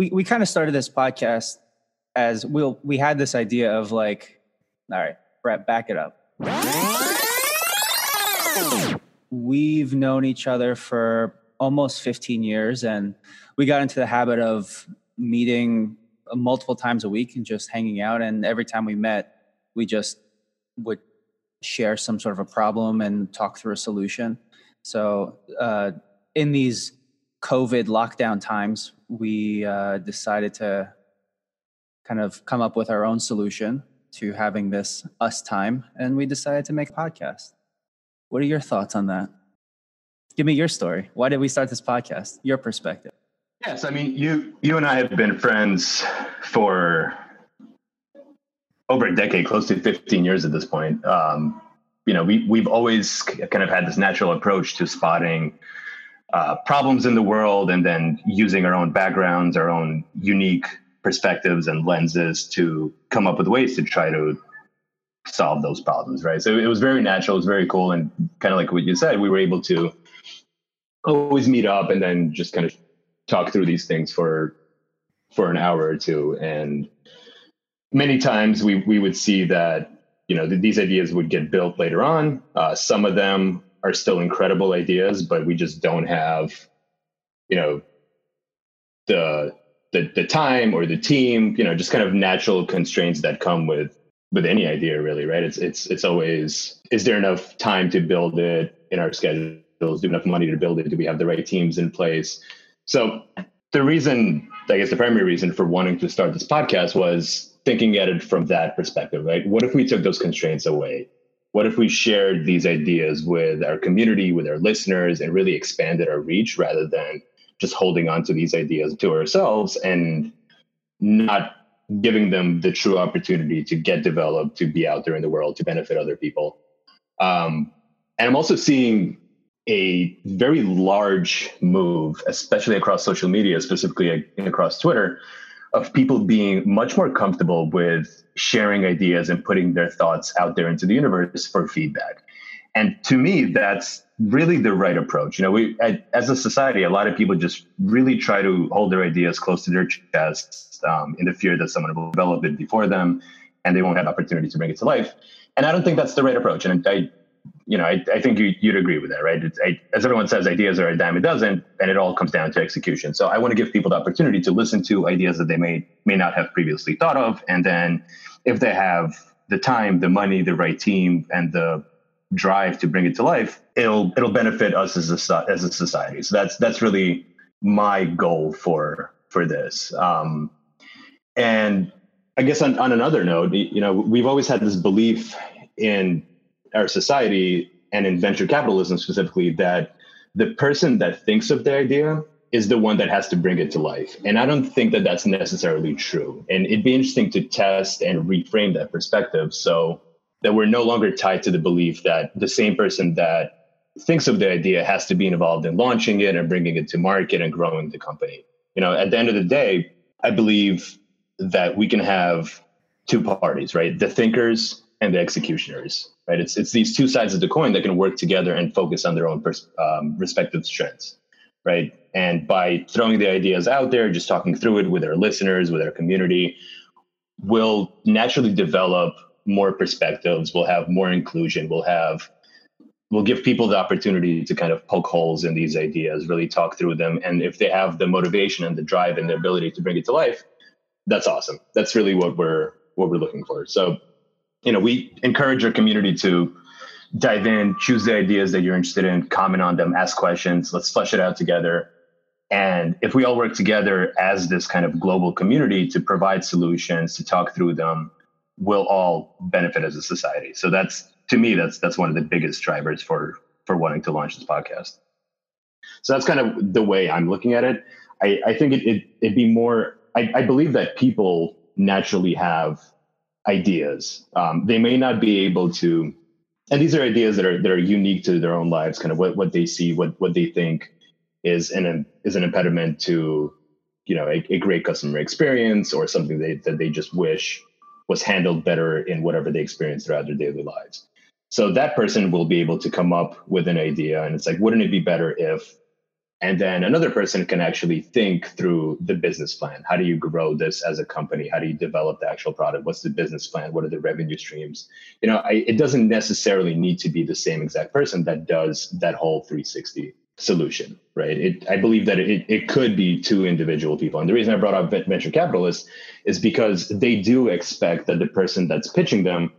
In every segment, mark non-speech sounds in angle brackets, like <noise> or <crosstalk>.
we we kind of started this podcast as we'll we had this idea of like, all right, Brett, back it up. We've known each other for almost 15 years, and we got into the habit of meeting multiple times a week and just hanging out. And every time we met, we just would share some sort of a problem and talk through a solution. So, uh, in these COVID lockdown times, we uh, decided to kind of come up with our own solution to having this us time, and we decided to make a podcast. What are your thoughts on that? Give me your story. Why did we start this podcast? Your perspective. Yes, I mean you you and I have been friends for over a decade, close to 15 years at this point. Um, you know, we we've always kind of had this natural approach to spotting uh, problems in the world and then using our own backgrounds, our own unique perspectives and lenses to come up with ways to try to solve those problems, right? So it was very natural, it was very cool, and kind of like what you said, we were able to always meet up and then just kind of talk through these things for for an hour or two. And many times we we would see that you know th- these ideas would get built later on. Uh, some of them are still incredible ideas but we just don't have you know the the the time or the team you know just kind of natural constraints that come with with any idea really right it's it's it's always is there enough time to build it in our schedules do we have enough money to build it do we have the right teams in place so the reason, I guess the primary reason for wanting to start this podcast was thinking at it from that perspective, right? What if we took those constraints away? What if we shared these ideas with our community, with our listeners, and really expanded our reach rather than just holding on to these ideas to ourselves and not giving them the true opportunity to get developed, to be out there in the world, to benefit other people. Um, and I'm also seeing a very large move, especially across social media, specifically across Twitter, of people being much more comfortable with sharing ideas and putting their thoughts out there into the universe for feedback. And to me, that's really the right approach. You know, we as a society, a lot of people just really try to hold their ideas close to their chest um, in the fear that someone will develop it before them, and they won't have opportunity to bring it to life. And I don't think that's the right approach. And I you know, I, I think you, would agree with that, right? I, as everyone says, ideas are a dime a dozen, and it all comes down to execution. So I want to give people the opportunity to listen to ideas that they may may not have previously thought of, and then if they have the time, the money, the right team, and the drive to bring it to life, it'll it'll benefit us as a as a society. So that's that's really my goal for for this. Um, and I guess on, on another note, you know, we've always had this belief in our society and in venture capitalism specifically that the person that thinks of the idea is the one that has to bring it to life. And I don't think that that's necessarily true. And it'd be interesting to test and reframe that perspective so that we're no longer tied to the belief that the same person that thinks of the idea has to be involved in launching it and bringing it to market and growing the company. You know, at the end of the day, I believe that we can have two parties, right? The thinkers and the executioners right? It's it's these two sides of the coin that can work together and focus on their own pers- um, respective strengths, right? And by throwing the ideas out there, just talking through it with our listeners, with our community, we'll naturally develop more perspectives. We'll have more inclusion. We'll have we'll give people the opportunity to kind of poke holes in these ideas, really talk through them, and if they have the motivation and the drive and the ability to bring it to life, that's awesome. That's really what we're what we're looking for. So you know, we encourage our community to dive in, choose the ideas that you're interested in, comment on them, ask questions. Let's flesh it out together. And if we all work together as this kind of global community to provide solutions, to talk through them, we'll all benefit as a society. So that's to me, that's that's one of the biggest drivers for for wanting to launch this podcast. So that's kind of the way I'm looking at it. I, I think it, it would be more. I, I believe that people naturally have ideas. Um, they may not be able to, and these are ideas that are that are unique to their own lives, kind of what what they see, what what they think is an is an impediment to, you know, a, a great customer experience or something they, that they just wish was handled better in whatever they experience throughout their daily lives. So that person will be able to come up with an idea, and it's like, wouldn't it be better if and then another person can actually think through the business plan. How do you grow this as a company? How do you develop the actual product? What's the business plan? What are the revenue streams? You know, I, it doesn't necessarily need to be the same exact person that does that whole 360 solution, right? It, I believe that it, it could be two individual people. And the reason I brought up venture capitalists is because they do expect that the person that's pitching them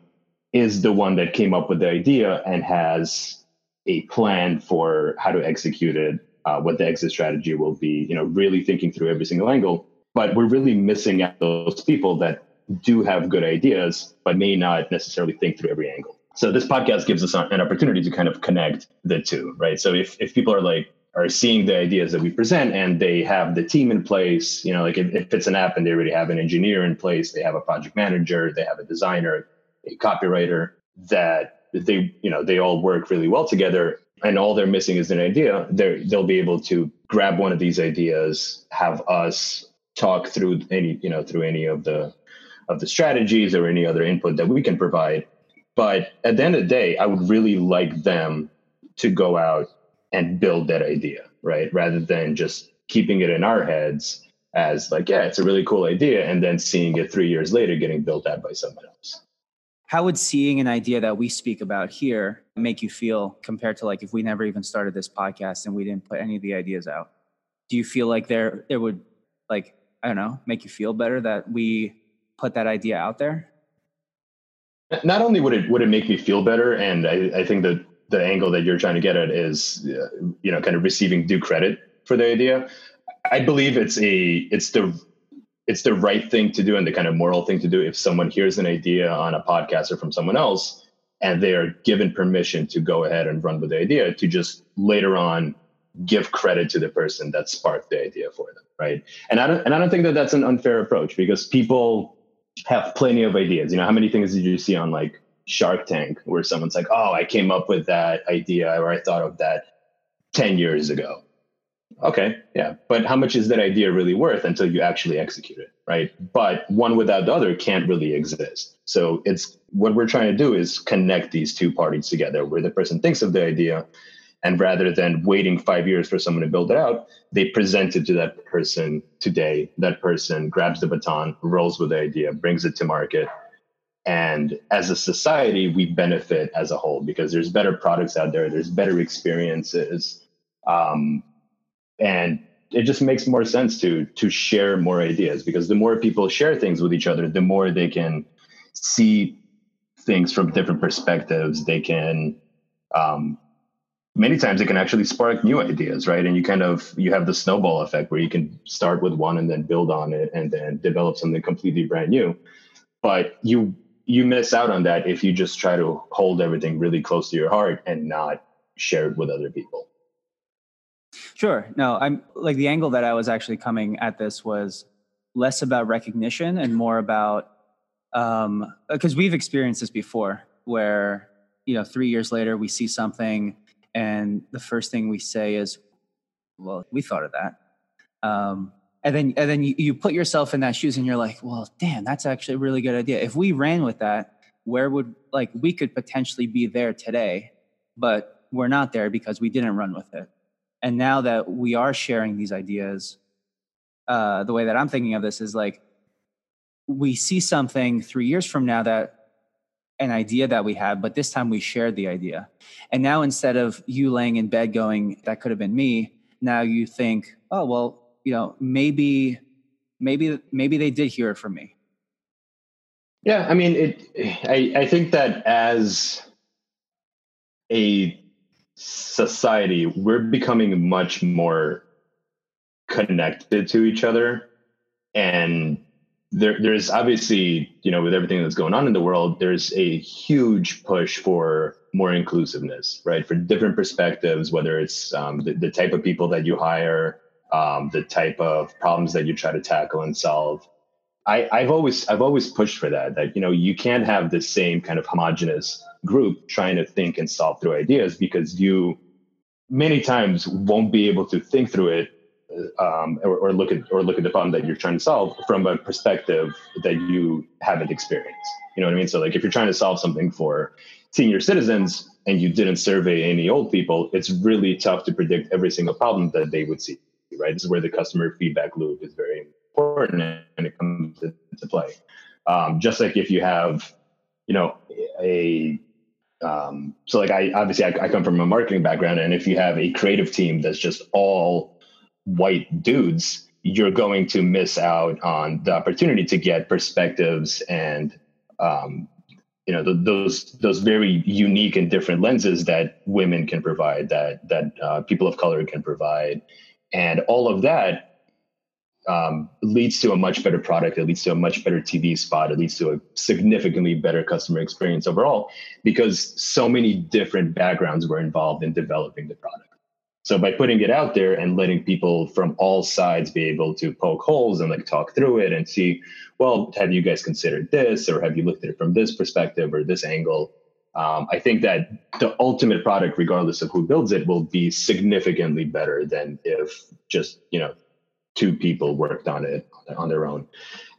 is the one that came up with the idea and has a plan for how to execute it, uh, what the exit strategy will be, you know, really thinking through every single angle. But we're really missing out those people that do have good ideas, but may not necessarily think through every angle. So this podcast gives us an opportunity to kind of connect the two, right? So if, if people are like, are seeing the ideas that we present and they have the team in place, you know, like if, if it's an app and they already have an engineer in place, they have a project manager, they have a designer, a copywriter, that they, you know, they all work really well together and all they're missing is an idea, they they'll be able to grab one of these ideas, have us talk through any, you know, through any of the of the strategies or any other input that we can provide but at the end of the day, I would really like them to go out and build that idea, right? Rather than just keeping it in our heads as like, yeah, it's a really cool idea, and then seeing it three years later getting built out by someone else. How would seeing an idea that we speak about here make you feel compared to like if we never even started this podcast and we didn't put any of the ideas out? Do you feel like there it would like I don't know make you feel better that we put that idea out there? not only would it would it make me feel better, and I, I think that the angle that you're trying to get at is, uh, you know, kind of receiving due credit for the idea. I believe it's a it's the it's the right thing to do and the kind of moral thing to do if someone hears an idea on a podcast or from someone else and they are given permission to go ahead and run with the idea to just later on give credit to the person that sparked the idea for them right and i don't and i don't think that that's an unfair approach because people have plenty of ideas. You know, how many things did you see on like Shark Tank where someone's like, "Oh, I came up with that idea or I thought of that 10 years ago." Okay, yeah, but how much is that idea really worth until you actually execute it, right? But one without the other can't really exist. So it's what we're trying to do is connect these two parties together where the person thinks of the idea and rather than waiting five years for someone to build it out, they present it to that person today. That person grabs the baton, rolls with the idea, brings it to market. And as a society, we benefit as a whole because there's better products out there, there's better experiences. Um, and it just makes more sense to to share more ideas because the more people share things with each other, the more they can see things from different perspectives. They can um, many times it can actually spark new ideas right? And you kind of you have the snowball effect where you can start with one and then build on it and then develop something completely brand new. But you you miss out on that if you just try to hold everything really close to your heart and not share it with other people sure no i'm like the angle that i was actually coming at this was less about recognition and more about um because we've experienced this before where you know three years later we see something and the first thing we say is, "Well, we thought of that." Um, and then and then you, you put yourself in that shoes, and you're like, "Well, damn, that's actually a really good idea. If we ran with that, where would like we could potentially be there today, but we're not there because we didn't run with it." And now that we are sharing these ideas, uh, the way that I'm thinking of this is like we see something three years from now that an idea that we had, but this time we shared the idea. And now instead of you laying in bed going, that could have been me, now you think, oh, well, you know, maybe, maybe, maybe they did hear it from me. Yeah. I mean, it, I, I think that as a society, we're becoming much more connected to each other and there, there's obviously, you know, with everything that's going on in the world, there's a huge push for more inclusiveness, right? For different perspectives, whether it's um, the, the, type of people that you hire, um, the type of problems that you try to tackle and solve. I, I've always I've always pushed for that. That you know you can't have the same kind of homogenous group trying to think and solve through ideas because you many times won't be able to think through it um, or, or, look at or look at the problem that you're trying to solve from a perspective that you haven't experienced. You know what I mean? So like if you're trying to solve something for senior citizens and you didn't survey any old people, it's really tough to predict every single problem that they would see. Right? This is where the customer feedback loop is very important and it comes into play. Um, just like if you have, you know, a um, so like I obviously I, I, come from a marketing background, and if you have a creative team that's just all white dudes, you're going to miss out on the opportunity to get perspectives and um, you know those those very unique and different lenses that women can provide, that that uh, people of color can provide, and all of that um, leads to a much better product. It leads to a much better TV spot. It leads to a significantly better customer experience overall because so many different backgrounds were involved in developing the product. So by putting it out there and letting people from all sides be able to poke holes and like talk through it and see, well, have you guys considered this or have you looked at it from this perspective or this angle? Um, I think that the ultimate product, regardless of who builds it, will be significantly better than if just you know two people worked on it on their own.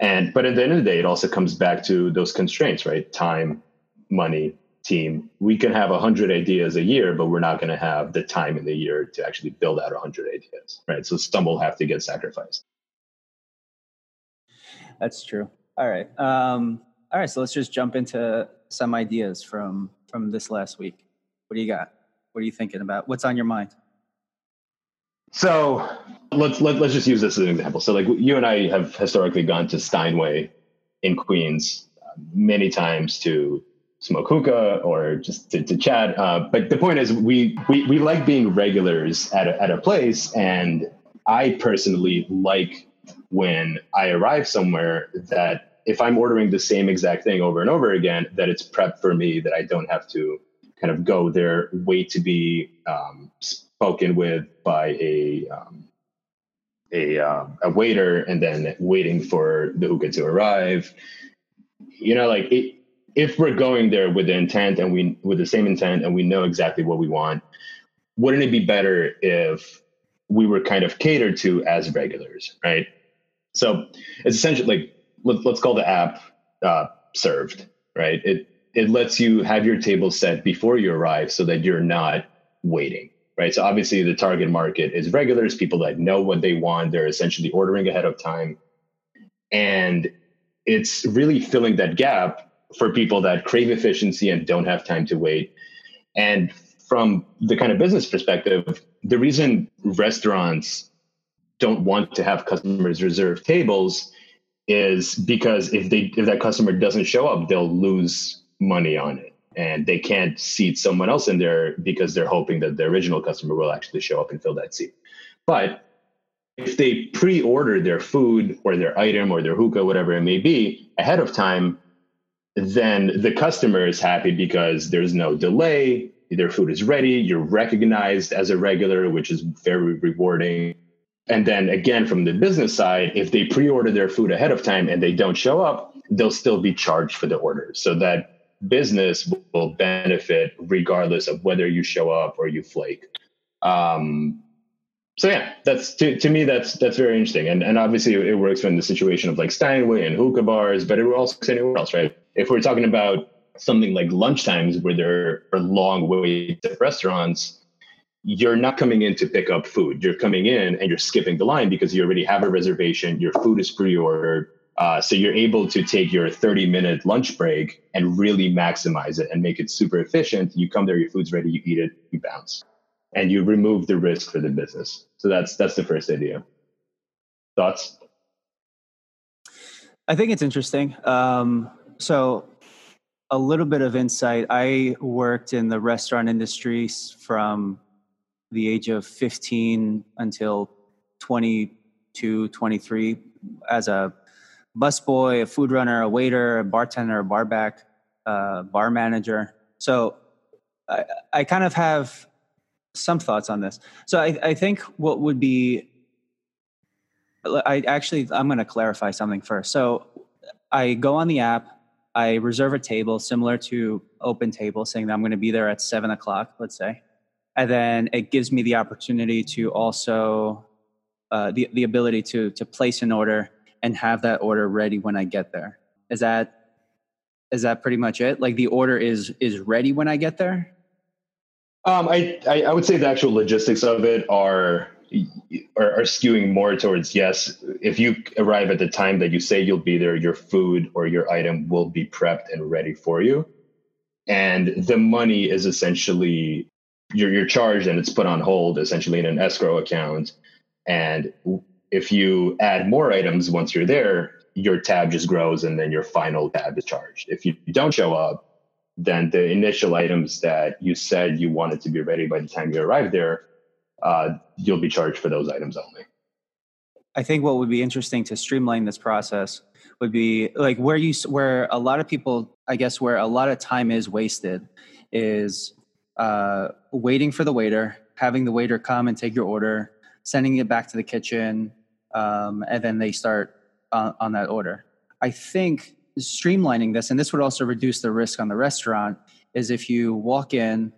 And but at the end of the day, it also comes back to those constraints, right? Time, money, team. We can have a hundred ideas a year, but we're not going to have the time in the year to actually build out a hundred ideas, right? So some will have to get sacrificed. That's true. All right. Um, all right. So let's just jump into some ideas from from this last week. What do you got? What are you thinking about? What's on your mind? So let's let, let's just use this as an example. So like you and I have historically gone to Steinway in Queens uh, many times to smoke hookah or just to, to chat. Uh, but the point is, we, we we like being regulars at a, at a place, and I personally like when I arrive somewhere that if I'm ordering the same exact thing over and over again, that it's prepped for me, that I don't have to kind of go there, wait to be um, spoken with by a um, a um, a waiter, and then waiting for the hookah to arrive. You know, like it, if we're going there with the intent and we with the same intent and we know exactly what we want, wouldn't it be better if we were kind of catered to as regulars, right? So it's essentially like let, us call the app uh, served, right? It it lets you have your table set before you arrive so that you're not waiting right? So obviously the target market is regulars, people that know what they want. They're essentially ordering ahead of time. And it's really filling that gap for people that crave efficiency and don't have time to wait. And from the kind of business perspective, the reason restaurants don't want to have customers reserve tables is because if they if that customer doesn't show up, they'll lose money on it and they can't seat someone else in there because they're hoping that the original customer will actually show up and fill that seat. But if they pre-order their food or their item or their hookah, whatever it may be, ahead of time, then the customer is happy because there's no delay. Their food is ready. You're recognized as a regular, which is very rewarding. And then again, from the business side, if they pre-order their food ahead of time and they don't show up, they'll still be charged for the order. So that business will benefit regardless of whether you show up or you flake. Um, so yeah, that's to, to me that's that's very interesting, and and obviously it works in the situation of like Steinway and hookah bars, but it also works anywhere else, right? If we're talking about something like lunch times where there are long waits at restaurants, you're not coming in to pick up food. You're coming in and you're skipping the line because you already have a reservation. Your food is pre-ordered uh, so you're able to take your 30 minute lunch break and really maximize it and make it super efficient. You come there, your food's ready, you eat it, you bounce, and you remove the risk for the business. So that's that's the first idea. Thoughts? I think it's interesting. Um, so a little bit of insight. I worked in the restaurant industry from the age of 15 until 22, 23 as a busboy, a food runner, a waiter, a bartender, a barback, uh, bar manager. So I, I kind of have some thoughts on this. So I, I think what would be, I actually, I'm going to clarify something first. So I go on the app, I reserve a table similar to Open Table, saying that I'm going to be there at seven o'clock, let's say. And then it gives me the opportunity to also uh, the the ability to to place an order and have that order ready when I get there. Is that is that pretty much it? Like the order is is ready when I get there. Um, I, I, I would say the actual logistics of it are, are are skewing more towards yes. If you arrive at the time that you say you'll be there, your food or your item will be prepped and ready for you, and the money is essentially you're you're charged and it's put on hold essentially in an escrow account, and if you add more items once you're there, your tab just grows and then your final tab is charged. If you don't show up, then the initial items that you said you wanted to be ready by the time you arrive there, uh, you'll be charged for those items only. I think what would be interesting to streamline this process would be like where you where a lot of people, I guess, where a lot of time is wasted is uh, waiting for the waiter, having the waiter come and take your order, sending it back to the kitchen, um, and then they start on, on that order. I think streamlining this, and this would also reduce the risk on the restaurant, is if you walk in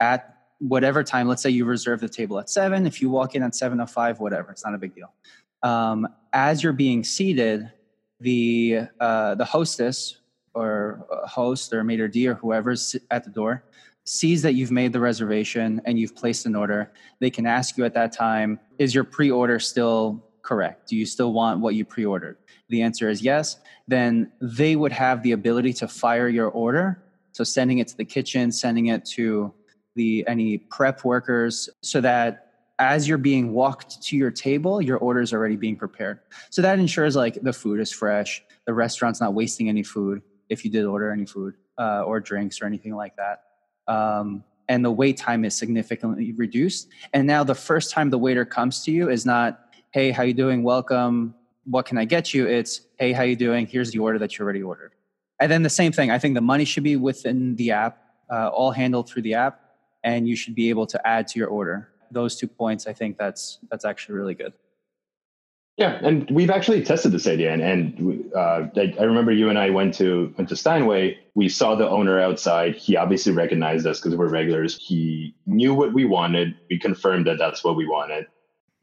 at whatever time, let's say you reserve the table at seven, if you walk in at seven o oh five, whatever, it's not a big deal. Um, as you're being seated, the uh, the hostess or host or maitre d or whoever's at the door sees that you've made the reservation and you've placed an order. They can ask you at that time, is your pre-order still correct? Do you still want what you pre-ordered? The answer is yes. Then they would have the ability to fire your order. So sending it to the kitchen, sending it to the any prep workers so that as you're being walked to your table, your order is already being prepared. So that ensures like the food is fresh, the restaurant's not wasting any food if you did order any food uh, or drinks or anything like that. Um, and the wait time is significantly reduced. And now the first time the waiter comes to you is not, "Hey, how you doing? Welcome what can I get you? It's, hey, how you doing? Here's the order that you already ordered. And then the same thing. I think the money should be within the app, uh, all handled through the app, and you should be able to add to your order. Those two points, I think that's that's actually really good. Yeah, and we've actually tested this idea, and, and uh, I, I, remember you and I went to went to Steinway. We saw the owner outside. He obviously recognized us because we're regulars. He knew what we wanted. We confirmed that that's what we wanted.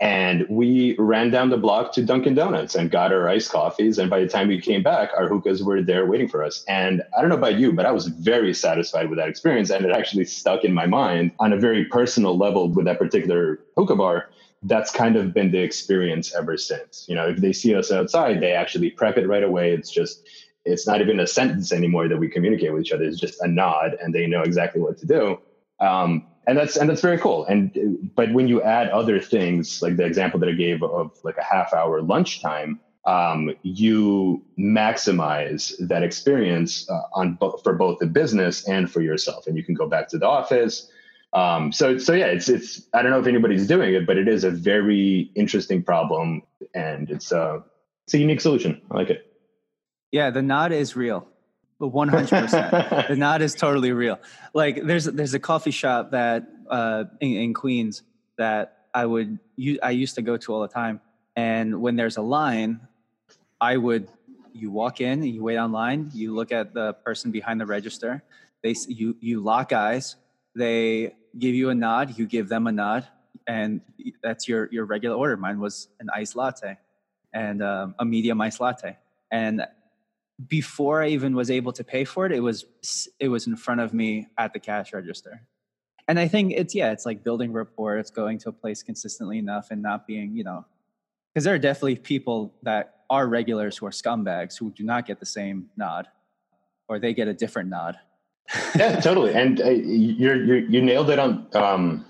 And we ran down the block to Dunkin' Donuts and got our iced coffees. And by the time we came back, our hookahs were there waiting for us. And I don't know about you, but I was very satisfied with that experience. And it actually stuck in my mind on a very personal level with that particular hookah bar. That's kind of been the experience ever since. You know, if they see us outside, they actually prep it right away. It's just, it's not even a sentence anymore that we communicate with each other. It's just a nod and they know exactly what to do. Um, and that's and that's very cool. And but when you add other things like the example that i gave of like a half hour lunchtime um, you maximize that experience uh, on bo- for both the business and for yourself. And you can go back to the office. Um, so so yeah it's it's i don't know if anybody's doing it but it is a very interesting problem. And it's a uh, it's a unique solution. I like it. Yeah the nod is real but 100% the nod is totally real. Like there's there's a coffee shop that uh, in, in, queens that i would i used to go to all the time. And when there's a line i would you walk in you wait online you look at the person behind the register. They you you lock eyes. They give you a nod you give them a nod and that's your your regular order. Mine was an iced latte and um, a medium iced latte. And before I even was able to pay for it, it was it was in front of me at the cash register. And I think it's yeah, it's like building rapport. It's going to a place consistently enough and not being you know, because there are definitely people that are regulars who are scumbags who do not get the same nod, or they get a different nod. <laughs> yeah, totally. And uh, you're, you're you nailed it on um,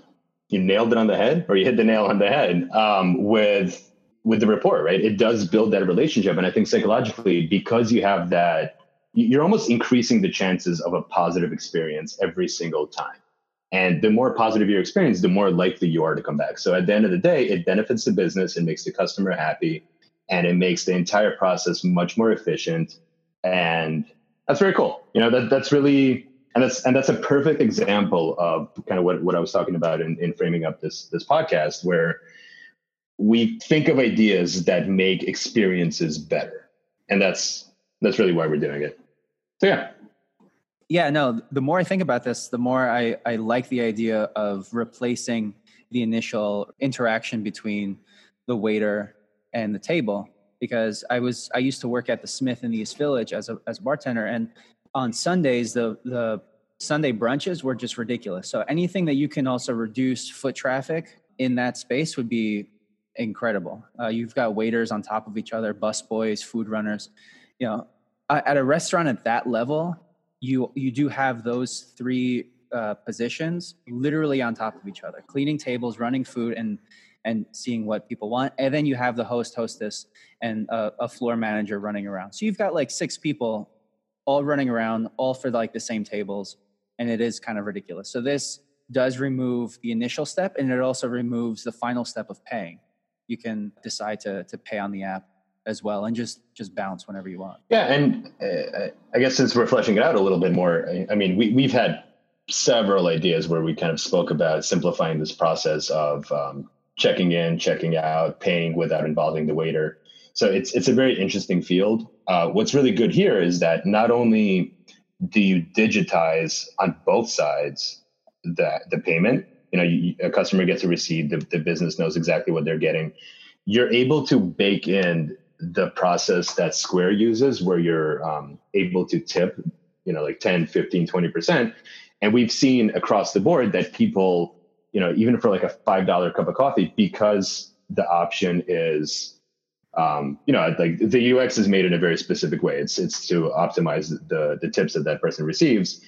you nailed it on the head, or you hit the nail on the head um, with with the report, right? It does build that relationship. And I think psychologically, because you have that, you're almost increasing the chances of a positive experience every single time. And the more positive your experience, the more likely you are to come back. So at the end of the day, it benefits the business, it makes the customer happy, and it makes the entire process much more efficient. And that's very cool. You know, that that's really and that's and that's a perfect example of kind of what, what I was talking about in, in framing up this this podcast, where we think of ideas that make experiences better. And that's that's really why we're doing it. So yeah. Yeah no the more i think about this the more i i like the idea of replacing the initial interaction between the waiter and the table. Because I was I used to work at the Smith in the East Village as a as a bartender, and on Sundays the the Sunday brunches were just ridiculous. So anything that you can also reduce foot traffic in that space would be incredible. Uh, you've got waiters on top of each other, bus boys, food runners. You know, at a restaurant at that level, you you do have those three uh, positions literally on top of each other, cleaning tables, running food, and and seeing what people want. And then you have the host, hostess, and a, a, floor manager running around. So you've got like six people all running around, all for like the same tables. And it is kind of ridiculous. So this does remove the initial step and it also removes the final step of paying. You can decide to, to pay on the app as well and just just bounce whenever you want. Yeah, and uh, I guess since we're fleshing it out a little bit more, I mean, we we've had several ideas where we kind of spoke about simplifying this process of um, checking in, checking out, paying without involving the waiter. So it's it's a very interesting field. Uh, what's really good here is that not only do you digitize on both sides the the payment, you know, you, a customer gets a receipt, the, the business knows exactly what they're getting. You're able to bake in the process that Square uses, where you're um, able to tip, you know, like 10, 15, 20 percent. And we've seen across the board that people you know, even for like a five dollar cup of coffee, because the option is, um, you know, like the UX is made in a very specific way. It's it's to optimize the the tips that that person receives.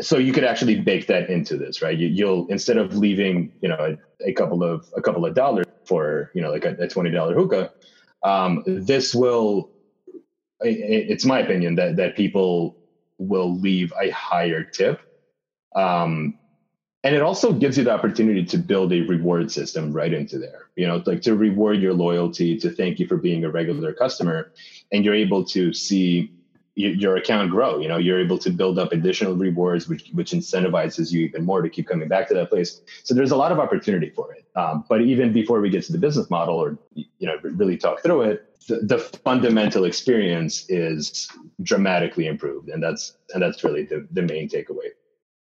So you could actually bake that into this, right? You, will instead of leaving, you know, a, a, couple of a couple of dollars for, you know, like a, a twenty dollar hookah, um, this will. It's my opinion that that people will leave a higher tip um, and it also gives you the opportunity to build a reward system right into there you know like to reward your loyalty to thank you for being a regular customer and you're able to see your account grow you know you're able to build up additional rewards which which incentivizes you even more to keep coming back to that place. So there's a lot of opportunity for it. Um, but even before we get to the business model or you know really talk through it the, the fundamental experience is dramatically improved and that's and that's really the, the main takeaway.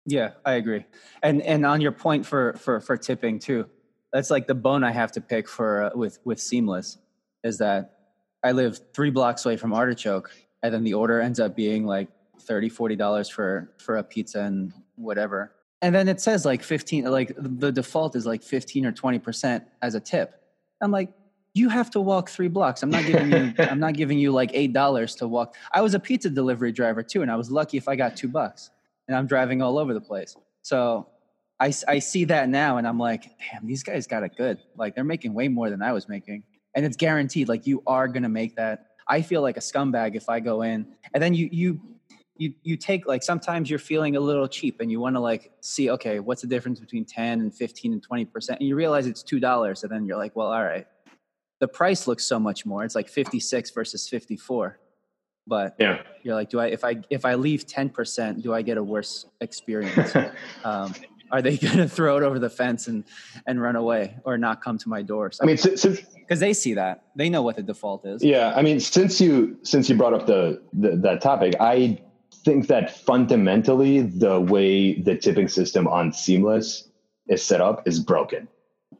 Yeah, I agree. And and on your point for for for tipping too, that's like the bone I have to pick for uh, with with Seamless is that I live three blocks away from Artichoke, and then the order ends up being like 30 40 dollars for for a pizza and whatever and then it says like 15 like the default is like 15 or 20 percent as a tip i'm like you have to walk three blocks i'm not giving you <laughs> i'm not giving you like eight dollars to walk i was a pizza delivery driver too and i was lucky if i got two bucks and I'm driving all over the place. So I, I see that now and I'm like, damn, these guys got it good. Like they're making way more than I was making. And it's guaranteed, like you are gonna make that. I feel like a scumbag if I go in. And then you you you you take like sometimes you're feeling a little cheap and you want to like see okay what's the difference between 10 and 15 and 20 percent? And you realize it's two dollars and then you're like well all right. The price looks so much more. It's like 56 versus 54 but yeah. you're like do i if i if i leave 10% do i get a worse experience? <laughs> Um, are they <laughs> going to throw it over the fence and and run away or not come to my door so, i mean because they see that. They know what the default is. Yeah i mean since you since you brought up the, the that topic i think that fundamentally the way the tipping system on seamless is set up is broken.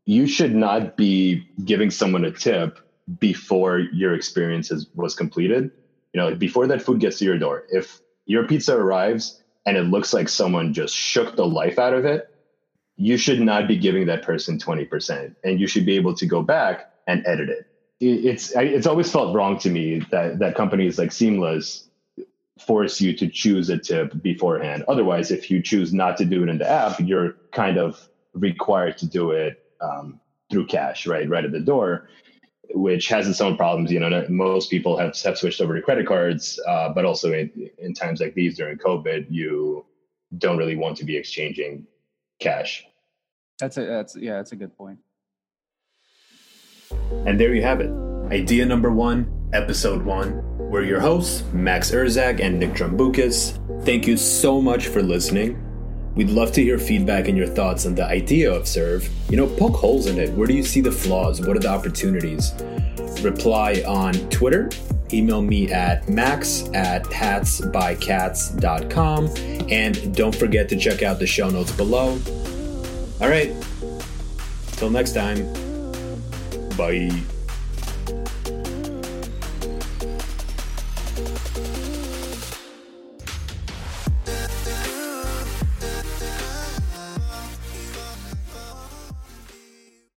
You should not be giving someone a tip before your experience is, was completed. You know, before that food gets to your door, if your pizza arrives and it looks like someone just shook the life out of it, you should not be giving that person 20%. And you should be able to go back and edit it. It's, it's always felt wrong to me that, that companies like Seamless force you to choose a tip beforehand. Otherwise, if you choose not to do it in the app, you're kind of required to do it um, through cash, right, right at the door which has its own problems. You know, most people have, have switched over to credit cards, uh, but also in, in times like these during COVID, you don't really want to be exchanging cash. That's a that's yeah, that's a good point. And there you have it. Idea number one, episode one. We're your hosts, Max Erzak and Nick Drumbukas. Thank you so much for listening. We'd love to hear feedback and your thoughts on the idea of Serve. You know, poke holes in it. Where do you see the flaws? What are the opportunities? Reply on Twitter. Email me at max at hatsbycats.com. And don't forget to check out the show notes below. All right. Till next time. Bye.